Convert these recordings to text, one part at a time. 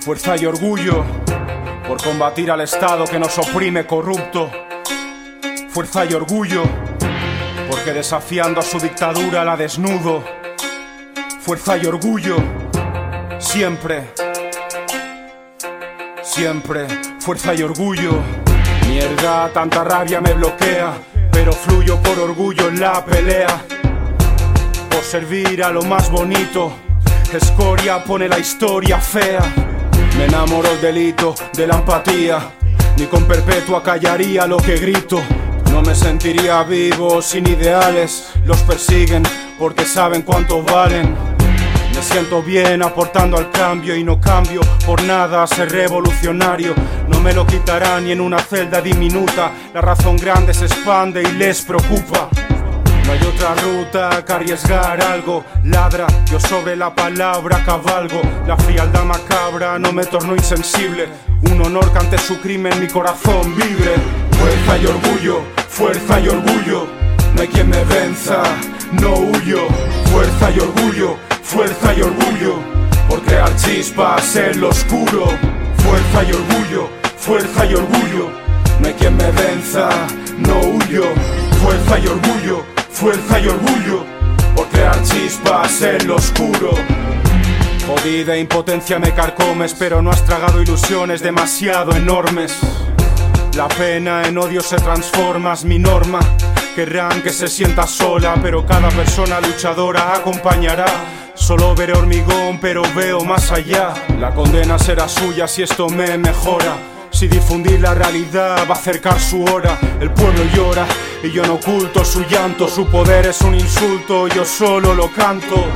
fuerza y orgullo por combatir al Estado que nos oprime corrupto. Fuerza y orgullo porque desafiando a su dictadura la desnudo. Fuerza y orgullo siempre. Siempre, fuerza y orgullo. Mierda, tanta rabia me bloquea, pero fluyo por orgullo en la pelea. Por servir a lo más bonito, escoria pone la historia fea. Me enamoro del delito, de la empatía, ni con perpetua callaría lo que grito. No me sentiría vivo sin ideales, los persiguen porque saben cuánto valen. Me siento bien aportando al cambio y no cambio por nada ser revolucionario. No me lo quitará ni en una celda diminuta. La razón grande se expande y les preocupa. Hay otra ruta que arriesgar algo. Ladra, yo sobre la palabra cabalgo. La frialdad macabra no me tornó insensible. Un honor que ante su crimen mi corazón vibre. Fuerza y orgullo, fuerza y orgullo. No hay quien me venza, no huyo. Fuerza y orgullo, fuerza y orgullo. Por crear chispas en lo oscuro. Fuerza y orgullo, fuerza y orgullo. No hay quien me venza, no huyo. Fuerza y orgullo, fuerza y orgullo. Por crear chispas en lo oscuro. Jodida impotencia me carcomes, pero no has tragado ilusiones demasiado enormes. La pena en odio se transforma, es mi norma. Querrán que se sienta sola, pero cada persona luchadora acompañará. Solo veré hormigón, pero veo más allá. La condena será suya si esto me mejora. Si difundir la realidad va a acercar su hora, el pueblo llora y yo no oculto su llanto. Su poder es un insulto, yo solo lo canto.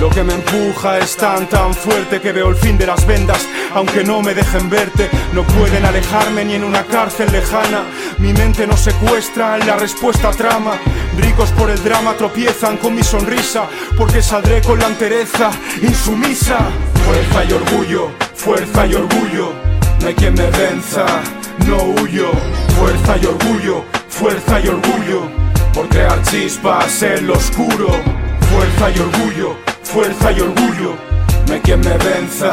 Lo que me empuja es tan tan fuerte que veo el fin de las vendas, aunque no me dejen verte. No pueden alejarme ni en una cárcel lejana. Mi mente no secuestra, la respuesta trama. Ricos por el drama tropiezan con mi sonrisa, porque saldré con la entereza insumisa. Fuerza y orgullo, fuerza y orgullo. No hay quien me venza, no huyo. Fuerza y orgullo, fuerza y orgullo. Por crear chispas en lo oscuro. Fuerza y orgullo, fuerza y orgullo. No quien me venza,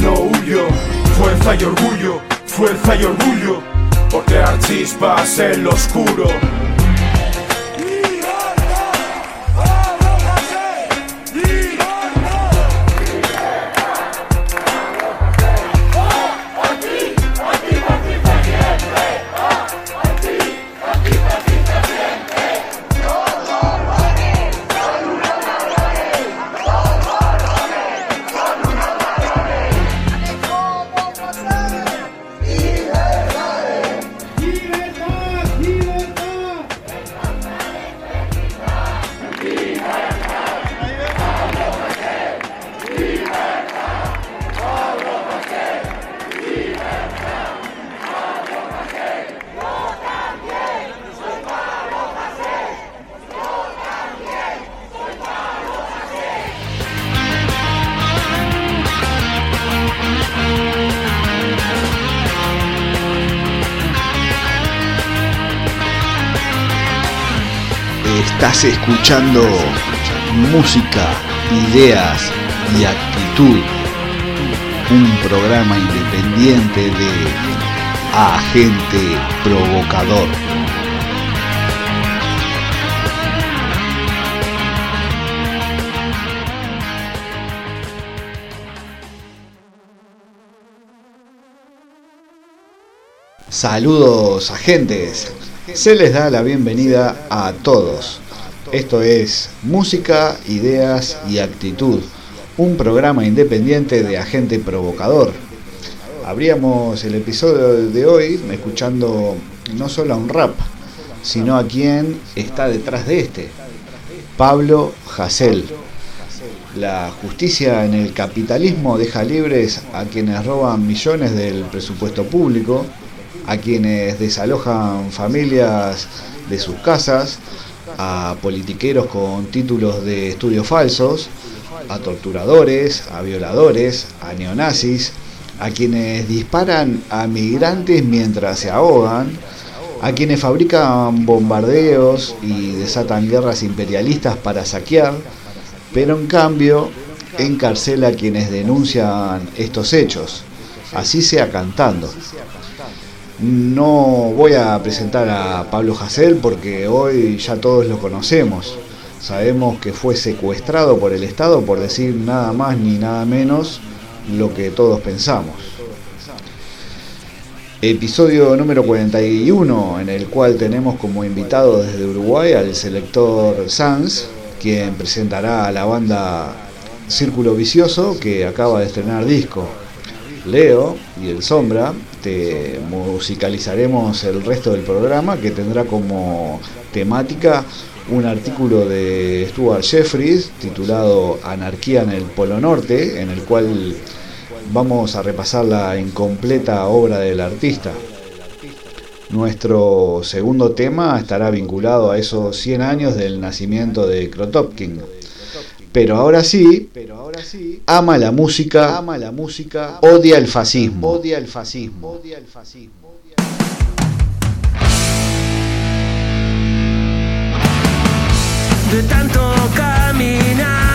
no huyo. Fuerza y orgullo, fuerza y orgullo. Por crear chispas en lo oscuro. Estás escuchando música, ideas y actitud. Un programa independiente de Agente Provocador. Saludos agentes, se les da la bienvenida a todos. Esto es Música, Ideas y Actitud, un programa independiente de agente provocador. Abríamos el episodio de hoy escuchando no solo a un rap, sino a quien está detrás de este, Pablo Hassel. La justicia en el capitalismo deja libres a quienes roban millones del presupuesto público, a quienes desalojan familias de sus casas, a politiqueros con títulos de estudios falsos, a torturadores, a violadores, a neonazis, a quienes disparan a migrantes mientras se ahogan, a quienes fabrican bombardeos y desatan guerras imperialistas para saquear, pero en cambio encarcela a quienes denuncian estos hechos. así sea cantando. No voy a presentar a Pablo Hasél porque hoy ya todos lo conocemos. Sabemos que fue secuestrado por el Estado por decir nada más ni nada menos lo que todos pensamos. Episodio número 41 en el cual tenemos como invitado desde Uruguay al selector Sanz, quien presentará a la banda Círculo Vicioso que acaba de estrenar disco. Leo y el Sombra te musicalizaremos el resto del programa que tendrá como temática un artículo de Stuart Jeffries titulado Anarquía en el Polo Norte, en el cual vamos a repasar la incompleta obra del artista. Nuestro segundo tema estará vinculado a esos 100 años del nacimiento de Krotopkin. Pero ahora sí, ama la música, ama la música, odia el fascismo, odia el fascismo, odia el fascismo. de tanto caminar,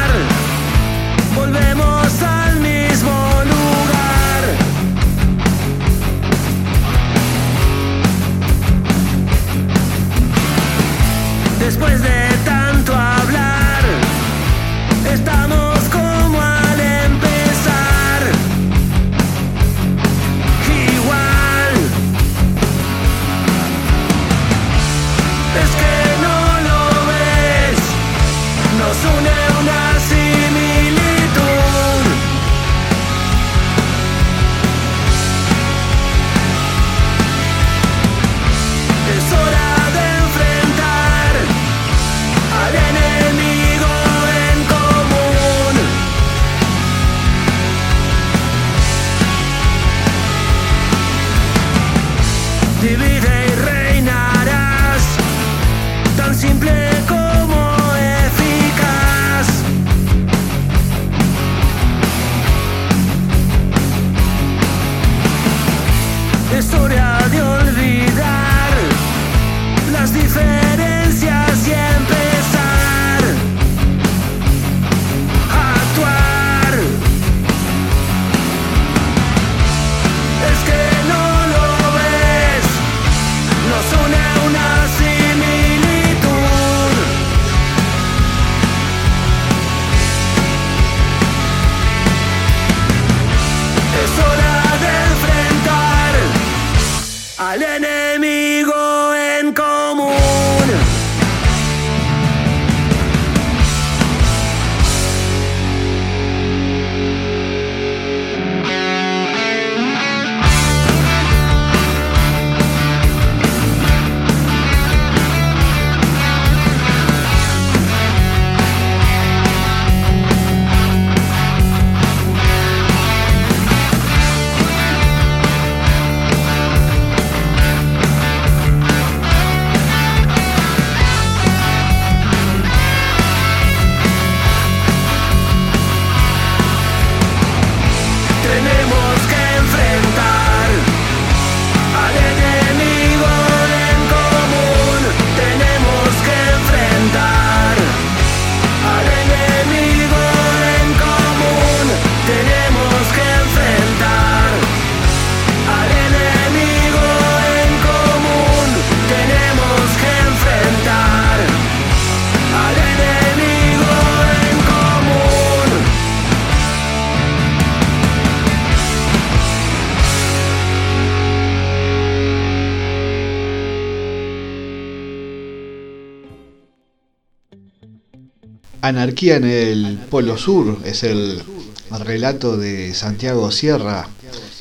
Anarquía en el Polo Sur es el relato de Santiago Sierra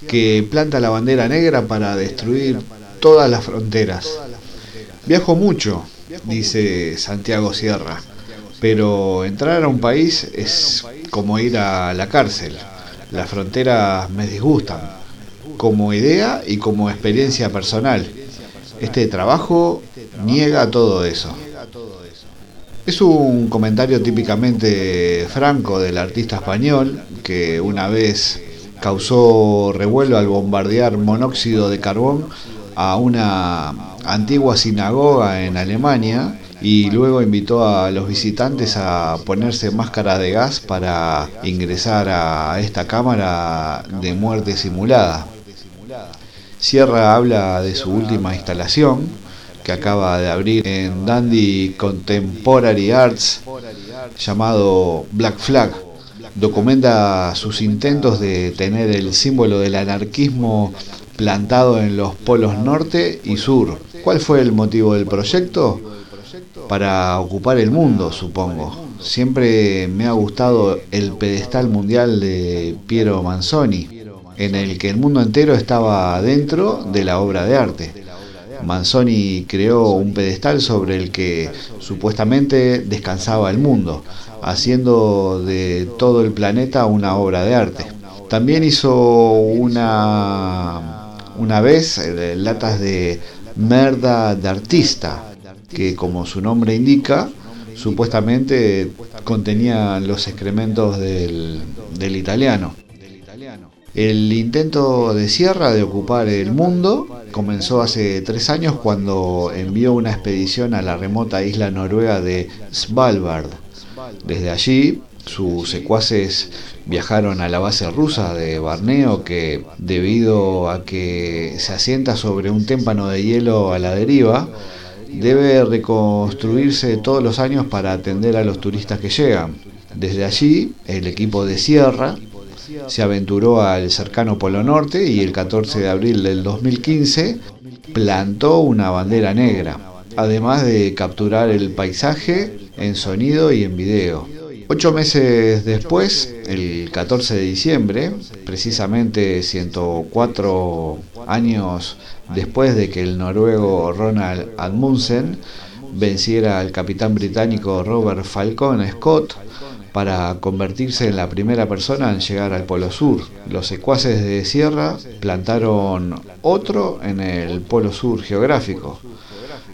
que planta la bandera negra para destruir todas las fronteras. Viajo mucho, dice Santiago Sierra, pero entrar a un país es como ir a la cárcel. Las fronteras me disgustan, como idea y como experiencia personal. Este trabajo niega todo eso. Es un comentario típicamente franco del artista español que una vez causó revuelo al bombardear monóxido de carbón a una antigua sinagoga en Alemania y luego invitó a los visitantes a ponerse máscara de gas para ingresar a esta cámara de muerte simulada. Sierra habla de su última instalación, que acaba de abrir en Dandy Contemporary Arts, llamado Black Flag. Documenta sus intentos de tener el símbolo del anarquismo plantado en los polos norte y sur. ¿Cuál fue el motivo del proyecto? Para ocupar el mundo, supongo. Siempre me ha gustado el pedestal mundial de Piero Manzoni, en el que el mundo entero estaba dentro de la obra de arte. Manzoni creó un pedestal sobre el que supuestamente descansaba el mundo, haciendo de todo el planeta una obra de arte. También hizo una una vez eh, latas de merda de artista, que como su nombre indica, supuestamente contenía los excrementos del italiano. El intento de Sierra de ocupar el mundo comenzó hace tres años cuando envió una expedición a la remota isla noruega de Svalbard. Desde allí, sus secuaces viajaron a la base rusa de Barneo que debido a que se asienta sobre un témpano de hielo a la deriva, debe reconstruirse todos los años para atender a los turistas que llegan. Desde allí, el equipo de Sierra se aventuró al cercano Polo Norte y el 14 de abril del 2015 plantó una bandera negra, además de capturar el paisaje en sonido y en video. Ocho meses después, el 14 de diciembre, precisamente 104 años después de que el noruego Ronald Admundsen venciera al capitán británico Robert Falcon Scott para convertirse en la primera persona en llegar al Polo Sur. Los secuaces de Sierra plantaron otro en el Polo Sur geográfico.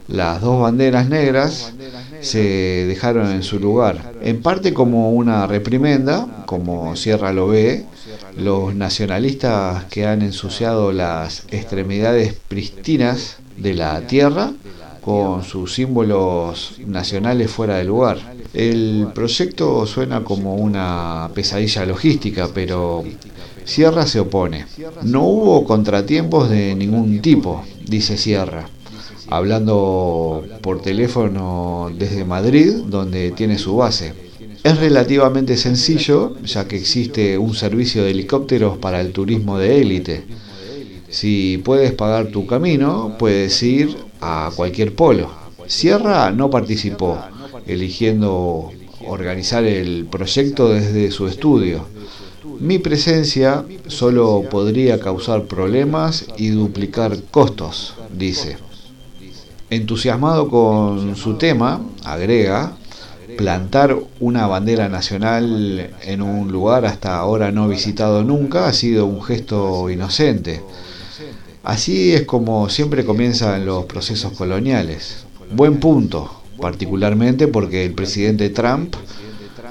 Las dos banderas negras se dejaron en su lugar, en parte como una reprimenda, como Sierra lo ve, los nacionalistas que han ensuciado las extremidades pristinas de la tierra con sus símbolos nacionales fuera de lugar. El proyecto suena como una pesadilla logística, pero Sierra se opone. No hubo contratiempos de ningún tipo, dice Sierra hablando por teléfono desde Madrid, donde tiene su base. Es relativamente sencillo, ya que existe un servicio de helicópteros para el turismo de élite. Si puedes pagar tu camino, puedes ir a cualquier polo. Sierra no participó, eligiendo organizar el proyecto desde su estudio. Mi presencia solo podría causar problemas y duplicar costos, dice. Entusiasmado con su tema, agrega, plantar una bandera nacional en un lugar hasta ahora no visitado nunca ha sido un gesto inocente. Así es como siempre comienzan los procesos coloniales. Buen punto, particularmente porque el presidente Trump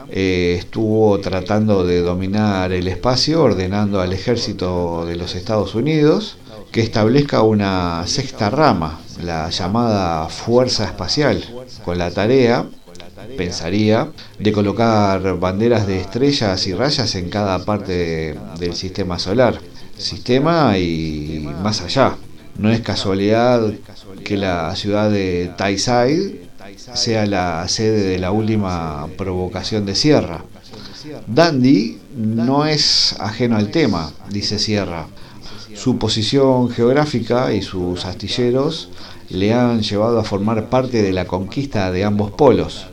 eh, estuvo tratando de dominar el espacio ordenando al ejército de los Estados Unidos que establezca una sexta rama, la llamada Fuerza Espacial, con la tarea, pensaría, de colocar banderas de estrellas y rayas en cada parte del sistema solar, sistema y más allá. No es casualidad que la ciudad de Taisai sea la sede de la última provocación de Sierra. Dandy no es ajeno al tema, dice Sierra. Su posición geográfica y sus astilleros le han llevado a formar parte de la conquista de ambos polos.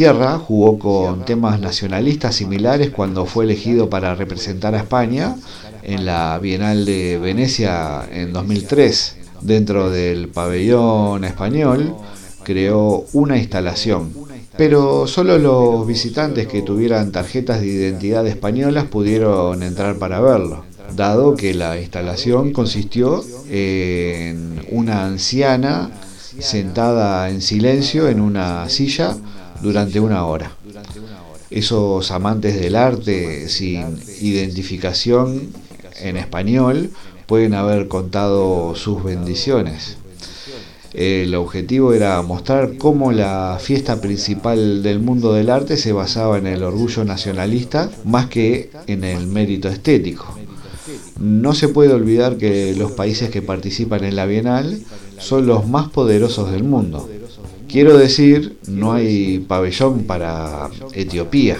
Sierra jugó con temas nacionalistas similares cuando fue elegido para representar a España en la Bienal de Venecia en 2003. Dentro del pabellón español creó una instalación, pero solo los visitantes que tuvieran tarjetas de identidad españolas pudieron entrar para verlo, dado que la instalación consistió en una anciana sentada en silencio en una silla durante una hora. Esos amantes del arte sin identificación en español pueden haber contado sus bendiciones. El objetivo era mostrar cómo la fiesta principal del mundo del arte se basaba en el orgullo nacionalista más que en el mérito estético. No se puede olvidar que los países que participan en la Bienal son los más poderosos del mundo. Quiero decir, no hay pabellón para Etiopía.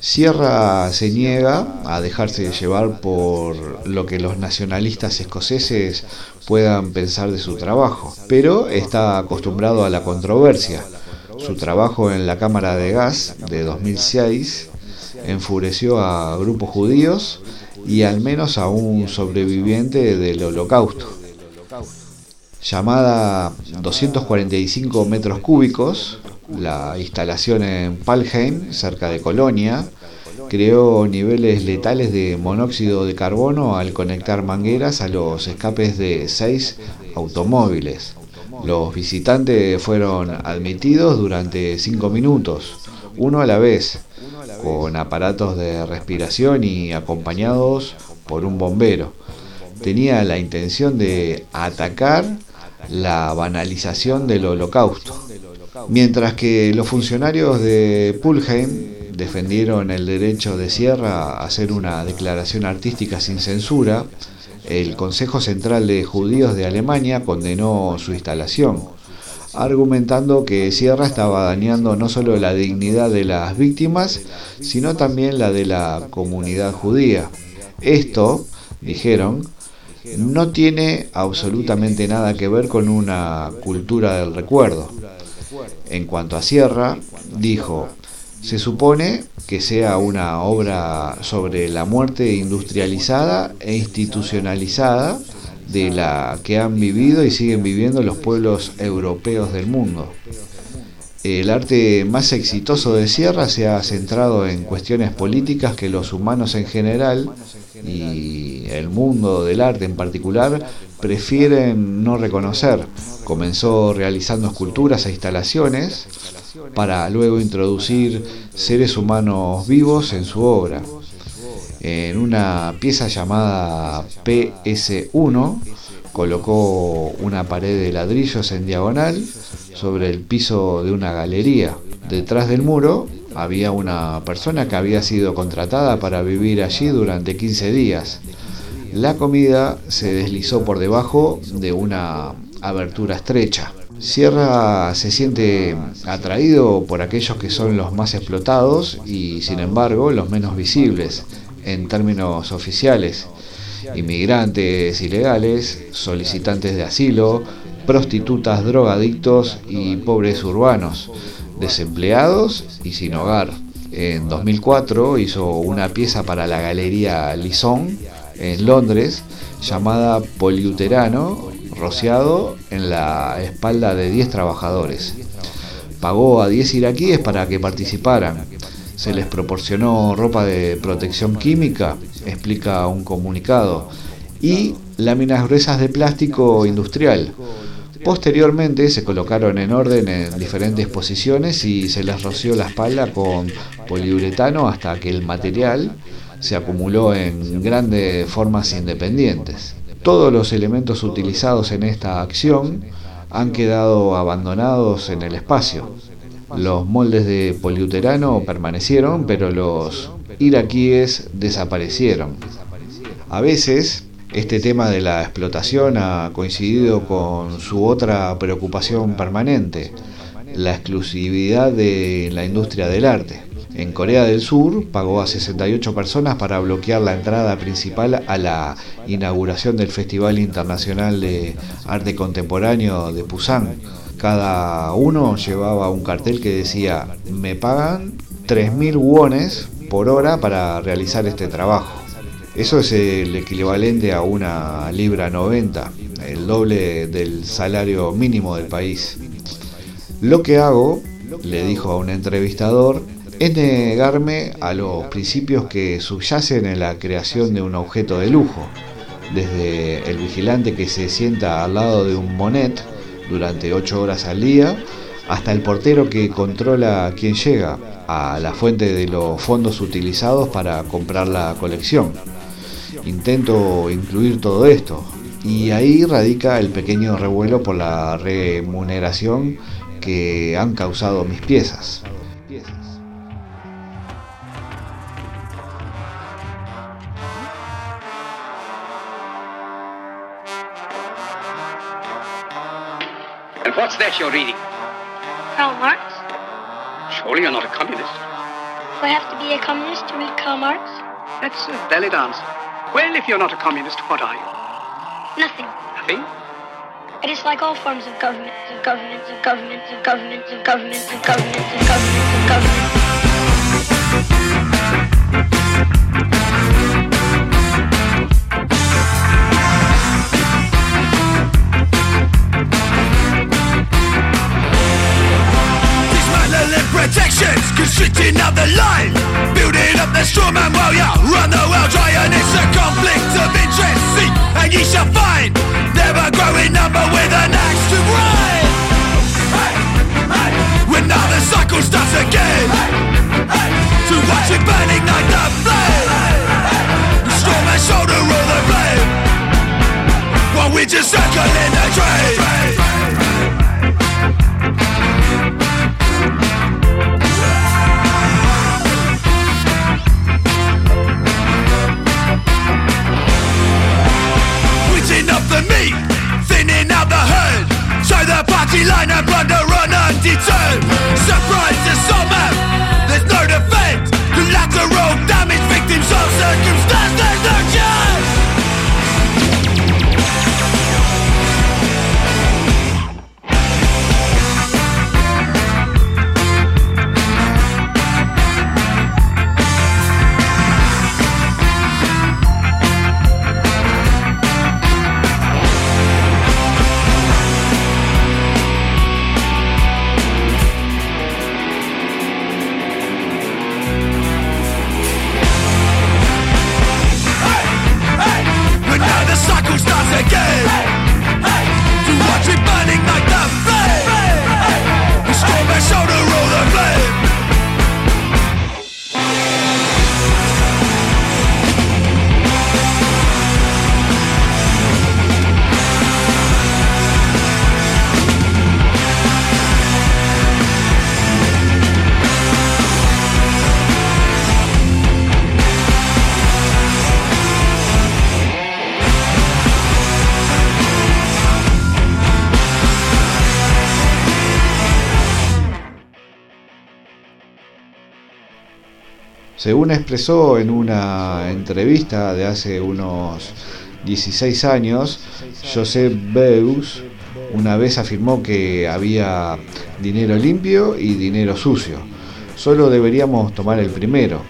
Sierra se niega a dejarse llevar por lo que los nacionalistas escoceses puedan pensar de su trabajo, pero está acostumbrado a la controversia. Su trabajo en la Cámara de Gas de 2006 enfureció a grupos judíos y al menos a un sobreviviente del holocausto. Llamada 245 metros cúbicos, la instalación en Palheim, cerca de Colonia, creó niveles letales de monóxido de carbono al conectar mangueras a los escapes de seis automóviles. Los visitantes fueron admitidos durante cinco minutos, uno a la vez, con aparatos de respiración y acompañados por un bombero. Tenía la intención de atacar la banalización del holocausto. Mientras que los funcionarios de Pulheim defendieron el derecho de Sierra a hacer una declaración artística sin censura, el Consejo Central de Judíos de Alemania condenó su instalación, argumentando que Sierra estaba dañando no solo la dignidad de las víctimas, sino también la de la comunidad judía. Esto, dijeron, no tiene absolutamente nada que ver con una cultura del recuerdo. En cuanto a Sierra, dijo, se supone que sea una obra sobre la muerte industrializada e institucionalizada de la que han vivido y siguen viviendo los pueblos europeos del mundo. El arte más exitoso de Sierra se ha centrado en cuestiones políticas que los humanos en general y el mundo del arte en particular prefieren no reconocer. Comenzó realizando esculturas e instalaciones para luego introducir seres humanos vivos en su obra. En una pieza llamada PS1 colocó una pared de ladrillos en diagonal sobre el piso de una galería. Detrás del muro había una persona que había sido contratada para vivir allí durante 15 días. La comida se deslizó por debajo de una abertura estrecha. Sierra se siente atraído por aquellos que son los más explotados y sin embargo los menos visibles en términos oficiales. Inmigrantes ilegales, solicitantes de asilo, prostitutas, drogadictos y pobres urbanos desempleados y sin hogar. En 2004 hizo una pieza para la Galería Lison en Londres llamada Poliuterano, rociado en la espalda de 10 trabajadores. Pagó a 10 iraquíes para que participaran. Se les proporcionó ropa de protección química, explica un comunicado, y láminas gruesas de plástico industrial Posteriormente se colocaron en orden en diferentes posiciones y se les roció la espalda con poliuretano hasta que el material se acumuló en grandes formas independientes. Todos los elementos utilizados en esta acción han quedado abandonados en el espacio. Los moldes de poliuterano permanecieron, pero los iraquíes desaparecieron. A veces este tema de la explotación ha coincidido con su otra preocupación permanente, la exclusividad de la industria del arte. En Corea del Sur pagó a 68 personas para bloquear la entrada principal a la inauguración del Festival Internacional de Arte Contemporáneo de Pusan. Cada uno llevaba un cartel que decía, me pagan 3.000 wones por hora para realizar este trabajo. Eso es el equivalente a una libra 90, el doble del salario mínimo del país. Lo que hago, le dijo a un entrevistador, es negarme a los principios que subyacen en la creación de un objeto de lujo, desde el vigilante que se sienta al lado de un monet durante 8 horas al día, hasta el portero que controla a quien llega a la fuente de los fondos utilizados para comprar la colección. Intento incluir todo esto y ahí radica el pequeño revuelo por la remuneración que han causado mis piezas. What's that you're reading? Karl Marx? Surely you're not a communist. Do I have to be a communist to read Karl Marx? That's a valid answer. Well, if you're not a communist, what are you? Nothing. Nothing? I dislike all forms of government, of government, of government, of government, of government, of government, of government, of government. Constricting up the line. Building up the straw man while you run the world dry. And it's a conflict of interest, see, and ye shall find Never growing number with an axe to grind. When now the cycle starts again. To watch it burning like the flame. The straw man shoulder all the blame While we're just circling the drain 22 Surprise is Según expresó en una entrevista de hace unos 16 años, Josep Beus una vez afirmó que había dinero limpio y dinero sucio. Solo deberíamos tomar el primero.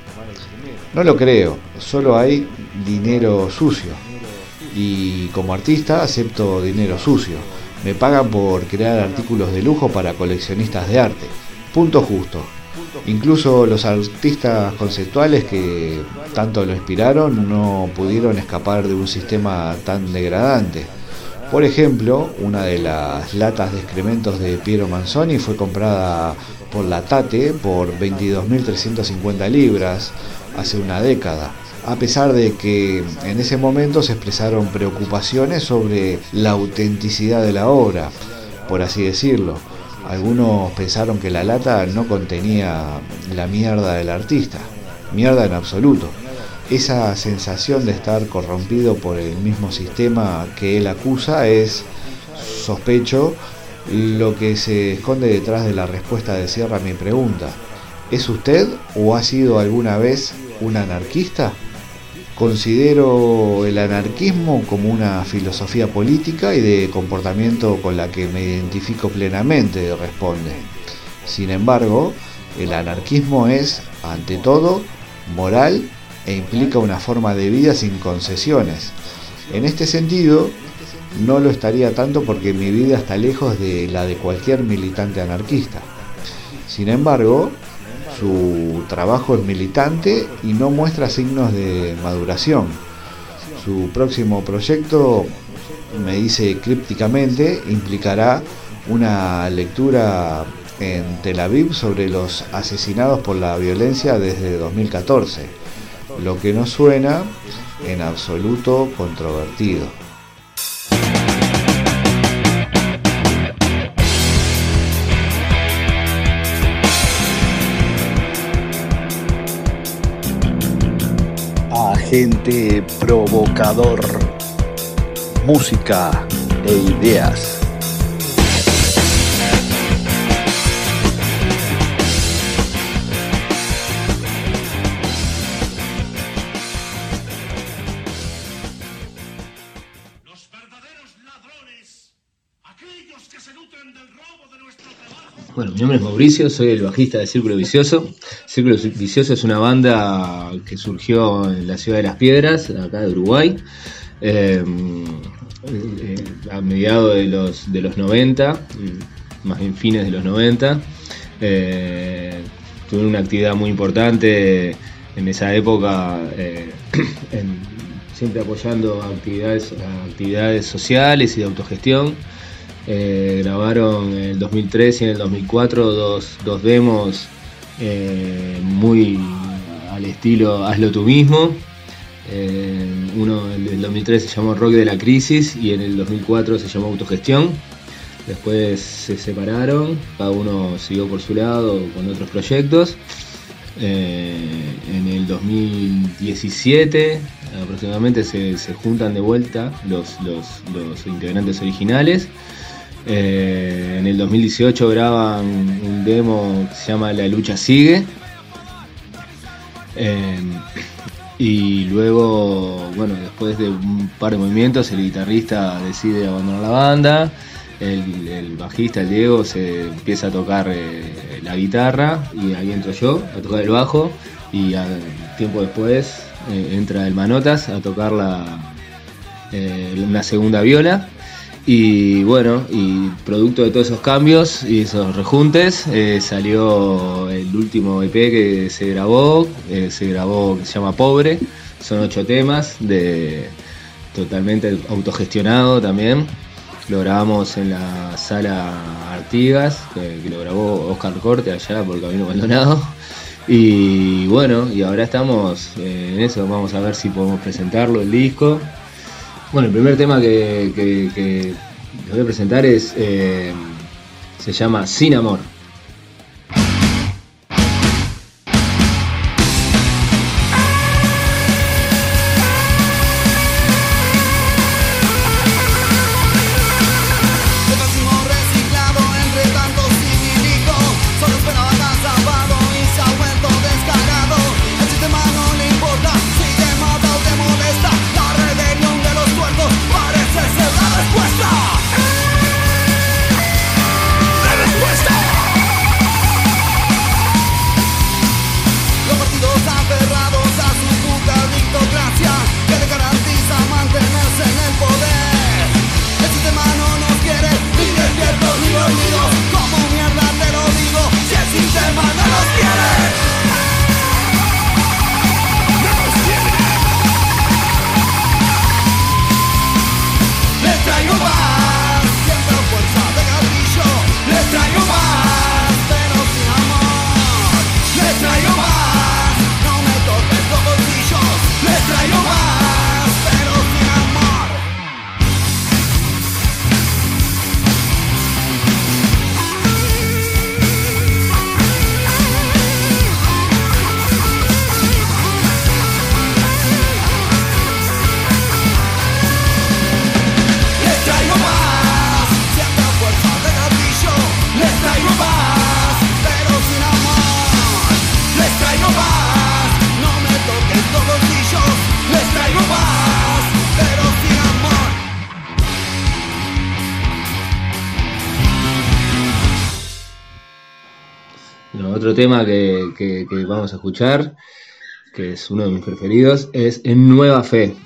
No lo creo, solo hay dinero sucio. Y como artista acepto dinero sucio. Me pagan por crear artículos de lujo para coleccionistas de arte. Punto justo. Incluso los artistas conceptuales que tanto lo inspiraron no pudieron escapar de un sistema tan degradante. Por ejemplo, una de las latas de excrementos de Piero Manzoni fue comprada por la Tate por 22.350 libras hace una década, a pesar de que en ese momento se expresaron preocupaciones sobre la autenticidad de la obra, por así decirlo. Algunos pensaron que la lata no contenía la mierda del artista, mierda en absoluto. Esa sensación de estar corrompido por el mismo sistema que él acusa es, sospecho, lo que se esconde detrás de la respuesta de Sierra a mi pregunta. ¿Es usted o ha sido alguna vez un anarquista? Considero el anarquismo como una filosofía política y de comportamiento con la que me identifico plenamente, responde. Sin embargo, el anarquismo es, ante todo, moral e implica una forma de vida sin concesiones. En este sentido, no lo estaría tanto porque mi vida está lejos de la de cualquier militante anarquista. Sin embargo, su trabajo es militante y no muestra signos de maduración. Su próximo proyecto, me dice crípticamente, implicará una lectura en Tel Aviv sobre los asesinados por la violencia desde 2014, lo que no suena en absoluto controvertido. Agente provocador, música e ideas. Bueno, mi nombre es Mauricio, soy el bajista de Círculo Vicioso. Círculo Vicioso es una banda que surgió en la ciudad de Las Piedras, acá de Uruguay, eh, a mediados de los, de los 90, mm, más bien fines de los 90. Eh, una actividad muy importante en esa época, eh, siempre apoyando actividades, actividades sociales y de autogestión. Eh, grabaron en el 2003 y en el 2004 dos, dos demos eh, muy al estilo Hazlo tú mismo. Eh, uno en el 2003 se llamó Rock de la Crisis y en el 2004 se llamó Autogestión. Después se separaron, cada uno siguió por su lado con otros proyectos. En el 2017 aproximadamente se, se juntan de vuelta los, los- los integrantes originales. Eh, en el 2018 graban un demo que se llama La lucha sigue. Eh, y luego, bueno, después de un par de movimientos, el guitarrista decide abandonar la banda. El, bajista, el Diego, se empieza a tocar eh, la guitarra y ahí entro yo a tocar el bajo. Y tiempo después entra el Manotas a tocar la, una segunda viola. Y bueno, y producto de todos esos cambios y esos rejuntes, eh, salió el último EP que se grabó, eh, se grabó, se llama Pobre, son ocho temas, de totalmente autogestionado también. Lo grabamos en la sala Artigas, que, que lo grabó Oscar Corte allá por Camino Maldonado. Y bueno, y ahora estamos eh, en eso, vamos a ver si podemos presentarlo, el disco. Bueno, el primer tema que, que- que les voy a presentar es eh, se llama Sin Amor. tema que, que, que vamos a escuchar, que es uno de mis preferidos, es En Nueva Fe.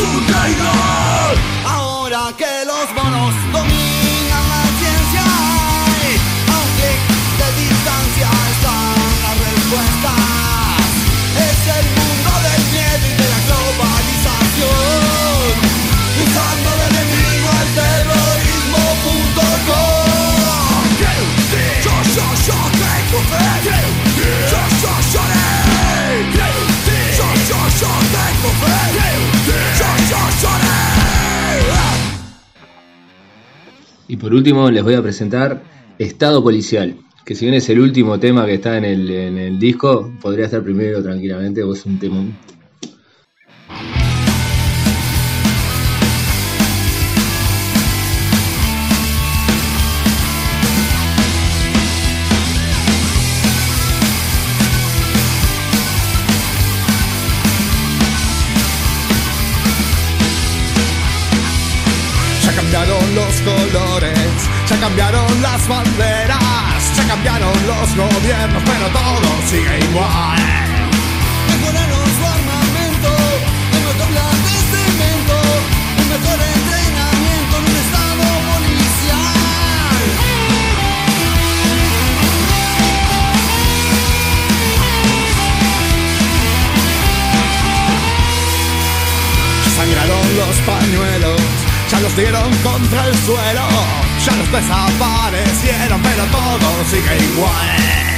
un traidor. Ahora que los monos Y por último les voy a presentar Estado Policial, que si bien es el último tema que está en el, en el disco, podría estar primero tranquilamente, o es un tema, cambiaron las banderas, se cambiaron los gobiernos, pero todo sigue igual. Mejoraron su armamento, en tablas de este cemento, un mejor entrenamiento en un estado policial. Ya Sangraron los pañuelos, ya los dieron contra el suelo ya los desaparecieron, pero todo sigue igual.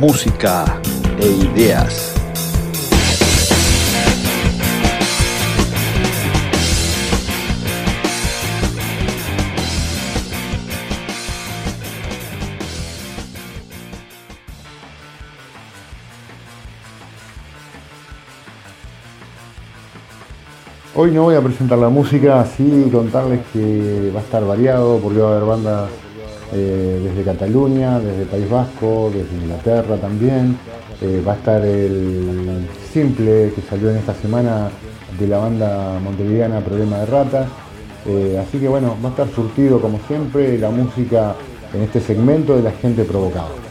Música e ideas. Hoy no voy a presentar la música, así contarles que va a estar variado porque va a haber bandas eh, desde Cataluña, desde País Vasco, desde Inglaterra también. Eh, va a estar el simple que salió en esta semana de la banda montevideana Problema de Ratas. Eh, así que bueno, va a estar surtido como siempre la música en este segmento de la gente provocada.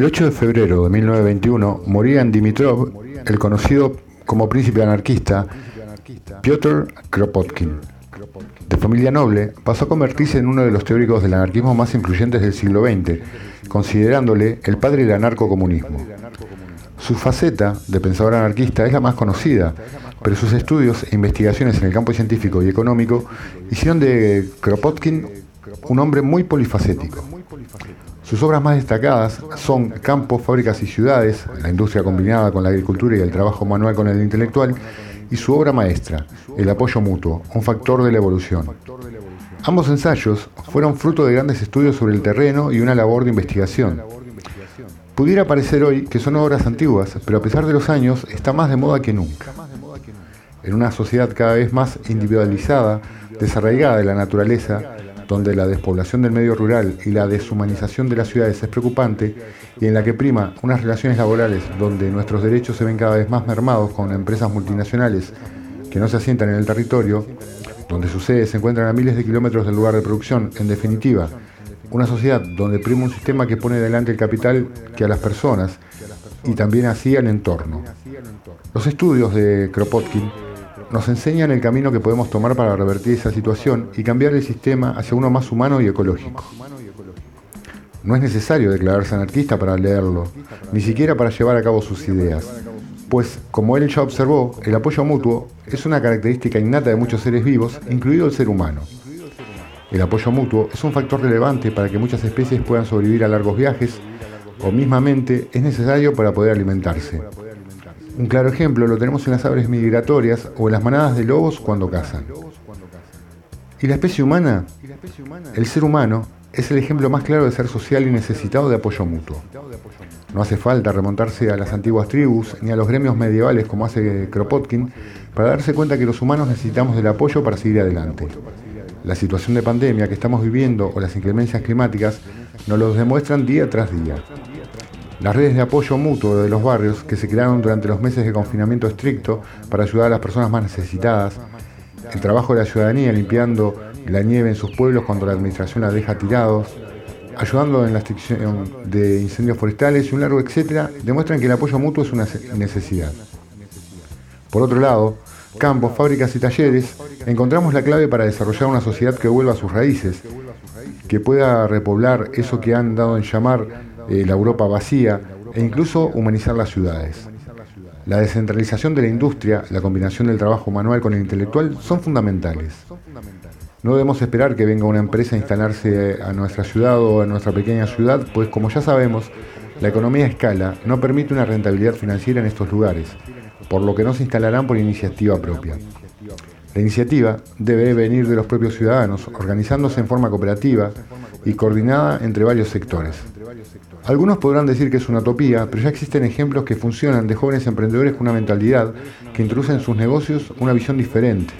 El 8 de febrero de 1921 moría en Dimitrov el conocido como príncipe anarquista Piotr Kropotkin. De familia noble, pasó a convertirse en uno de los teóricos del anarquismo más influyentes del siglo XX, considerándole el padre del anarcocomunismo. Su faceta de pensador anarquista es la más conocida, pero sus estudios e investigaciones en el campo científico y económico hicieron de Kropotkin un hombre muy polifacético. Sus obras más destacadas son Campos, Fábricas y Ciudades, la industria combinada con la agricultura y el trabajo manual con el intelectual, y su obra maestra, El apoyo mutuo, un factor de la evolución. Ambos ensayos fueron fruto de grandes estudios sobre el terreno y una labor de investigación. Pudiera parecer hoy que son obras antiguas, pero a pesar de los años está más de moda que nunca. En una sociedad cada vez más individualizada, desarraigada de la naturaleza, donde la despoblación del medio rural y la deshumanización de las ciudades es preocupante y en la que prima unas relaciones laborales donde nuestros derechos se ven cada vez más mermados con empresas multinacionales que no se asientan en el territorio, donde sus sedes se encuentran a miles de kilómetros del lugar de producción, en definitiva, una sociedad donde prima un sistema que pone delante el capital que a las personas y también así al entorno. Los estudios de Kropotkin nos enseñan el camino que podemos tomar para revertir esa situación y cambiar el sistema hacia uno más humano y ecológico. No es necesario declararse anarquista para leerlo, ni siquiera para llevar a cabo sus ideas, pues, como él ya observó, el apoyo mutuo es una característica innata de muchos seres vivos, incluido el ser humano. El apoyo mutuo es un factor relevante para que muchas especies puedan sobrevivir a largos viajes, o mismamente es necesario para poder alimentarse. Un claro ejemplo lo tenemos en las aves migratorias o en las manadas de lobos cuando cazan. ¿Y la especie humana? El ser humano es el ejemplo más claro de ser social y necesitado de apoyo mutuo. No hace falta remontarse a las antiguas tribus ni a los gremios medievales como hace Kropotkin para darse cuenta que los humanos necesitamos del apoyo para seguir adelante. La situación de pandemia que estamos viviendo o las inclemencias climáticas nos lo demuestran día tras día. Las redes de apoyo mutuo de los barrios que se crearon durante los meses de confinamiento estricto para ayudar a las personas más necesitadas, el trabajo de la ciudadanía limpiando la nieve en sus pueblos cuando la administración la deja tirados, ayudando en la extinción de incendios forestales y un largo etcétera, demuestran que el apoyo mutuo es una necesidad. Por otro lado, campos, fábricas y talleres, encontramos la clave para desarrollar una sociedad que vuelva a sus raíces, que pueda repoblar eso que han dado en llamar eh, la Europa vacía e incluso humanizar las ciudades. La descentralización de la industria, la combinación del trabajo manual con el intelectual son fundamentales. No debemos esperar que venga una empresa a instalarse a nuestra ciudad o a nuestra pequeña ciudad, pues como ya sabemos, la economía a escala no permite una rentabilidad financiera en estos lugares, por lo que no se instalarán por iniciativa propia. La iniciativa debe venir de los propios ciudadanos, organizándose en forma cooperativa y coordinada entre varios sectores. Algunos podrán decir que es una utopía, pero ya existen ejemplos que funcionan de jóvenes emprendedores con una mentalidad que introduce en sus negocios una visión diferente.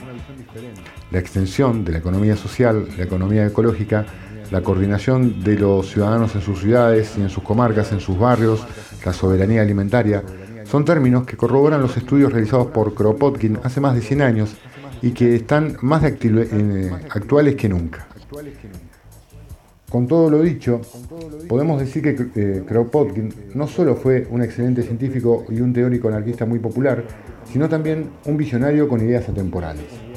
La extensión de la economía social, la economía ecológica, la coordinación de los ciudadanos en sus ciudades y en sus comarcas, en sus barrios, la soberanía alimentaria, son términos que corroboran los estudios realizados por Kropotkin hace más de 100 años y que están más eh, actuales que nunca. Con todo lo dicho, podemos decir que eh, Kropotkin no solo fue un excelente científico y un teórico anarquista muy popular, sino también un visionario con ideas atemporales.